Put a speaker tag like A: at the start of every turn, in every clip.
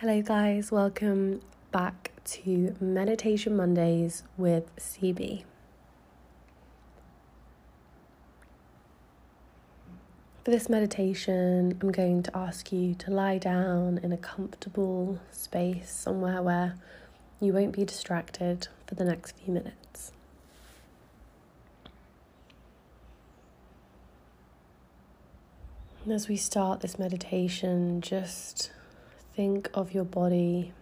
A: Hello, guys, welcome back to Meditation Mondays with CB. For this meditation, I'm going to ask you to lie down in a comfortable space, somewhere where you won't be distracted for the next few minutes. And as we start this meditation, just think of your body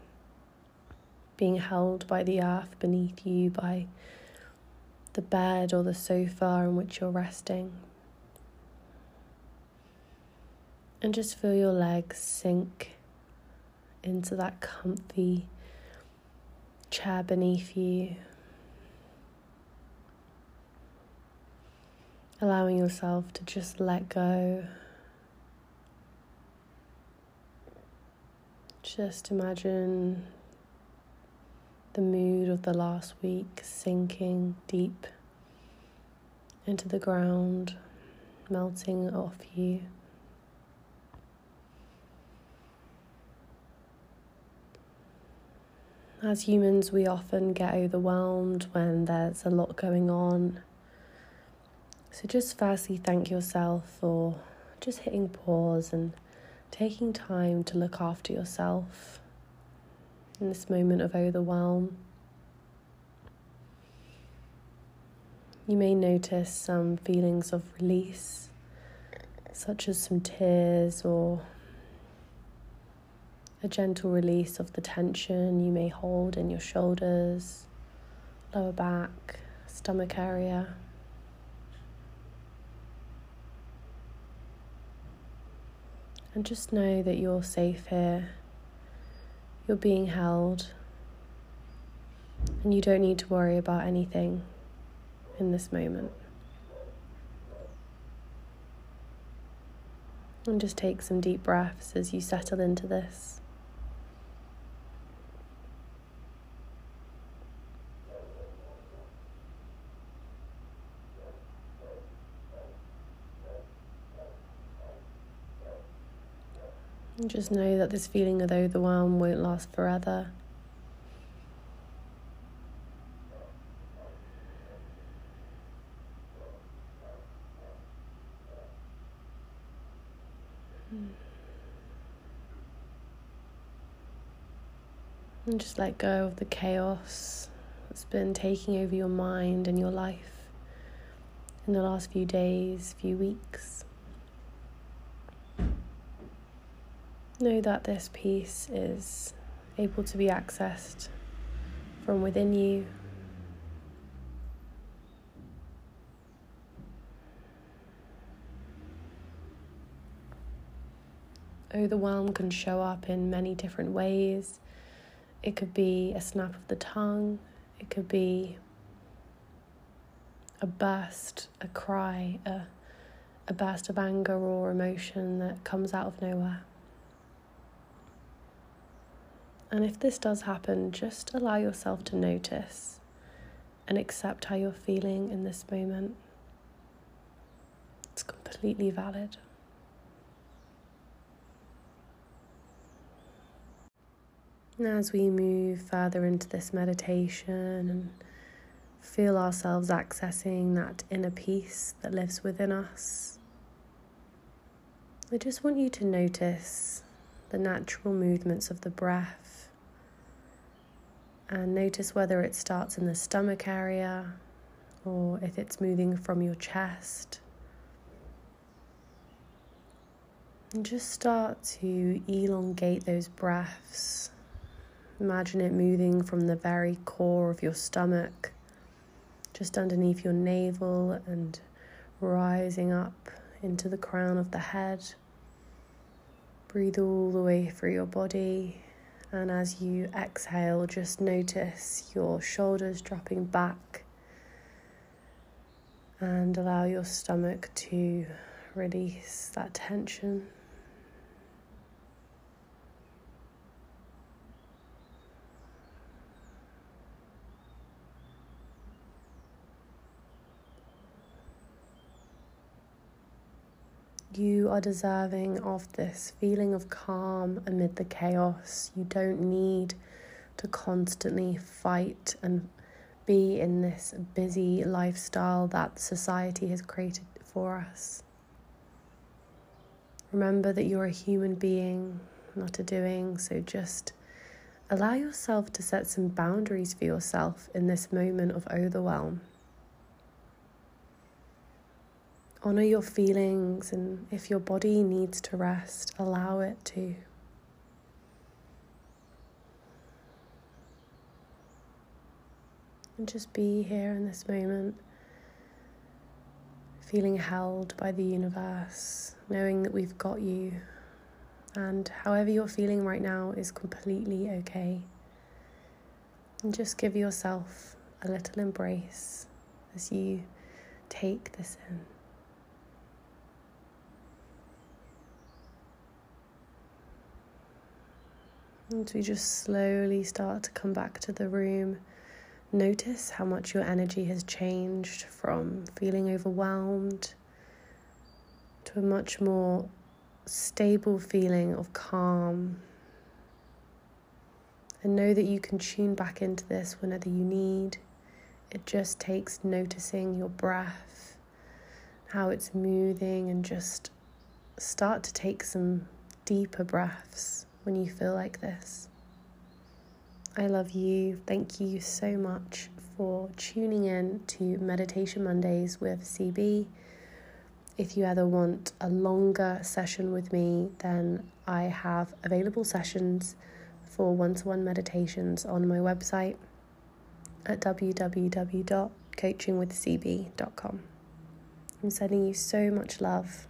A: being held by the earth beneath you, by the bed or the sofa on which you're resting. And just feel your legs sink into that comfy chair beneath you. Allowing yourself to just let go Just imagine the mood of the last week sinking deep into the ground, melting off you. As humans, we often get overwhelmed when there's a lot going on. So, just firstly, thank yourself for just hitting pause and taking time to look after yourself in this moment of overwhelm. You may notice some feelings of release, such as some tears or a gentle release of the tension you may hold in your shoulders, lower back, stomach area. And just know that you're safe here. You're being held. And you don't need to worry about anything in this moment. And just take some deep breaths as you settle into this. Just know that this feeling of overwhelm won't last forever. Hmm. And just let go of the chaos that's been taking over your mind and your life in the last few days, few weeks. Know that this peace is able to be accessed from within you. Oh, Overwhelm can show up in many different ways. It could be a snap of the tongue, it could be a burst, a cry, a, a burst of anger or emotion that comes out of nowhere. And if this does happen, just allow yourself to notice and accept how you're feeling in this moment. It's completely valid. As we move further into this meditation and feel ourselves accessing that inner peace that lives within us, I just want you to notice the natural movements of the breath and notice whether it starts in the stomach area or if it's moving from your chest. And just start to elongate those breaths. Imagine it moving from the very core of your stomach, just underneath your navel, and rising up into the crown of the head. Breathe all the way through your body. And as you exhale, just notice your shoulders dropping back and allow your stomach to release that tension. You are deserving of this feeling of calm amid the chaos. You don't need to constantly fight and be in this busy lifestyle that society has created for us. Remember that you're a human being, not a doing, so just allow yourself to set some boundaries for yourself in this moment of overwhelm. Honor your feelings, and if your body needs to rest, allow it to. And just be here in this moment, feeling held by the universe, knowing that we've got you. And however you're feeling right now is completely okay. And just give yourself a little embrace as you take this in. And we just slowly start to come back to the room, notice how much your energy has changed from feeling overwhelmed to a much more stable feeling of calm. And know that you can tune back into this whenever you need. It just takes noticing your breath, how it's moving, and just start to take some deeper breaths when you feel like this. I love you. Thank you so much for tuning in to Meditation Mondays with CB. If you ever want a longer session with me, then I have available sessions for one to one meditations on my website at www.coachingwithcb.com. I'm sending you so much love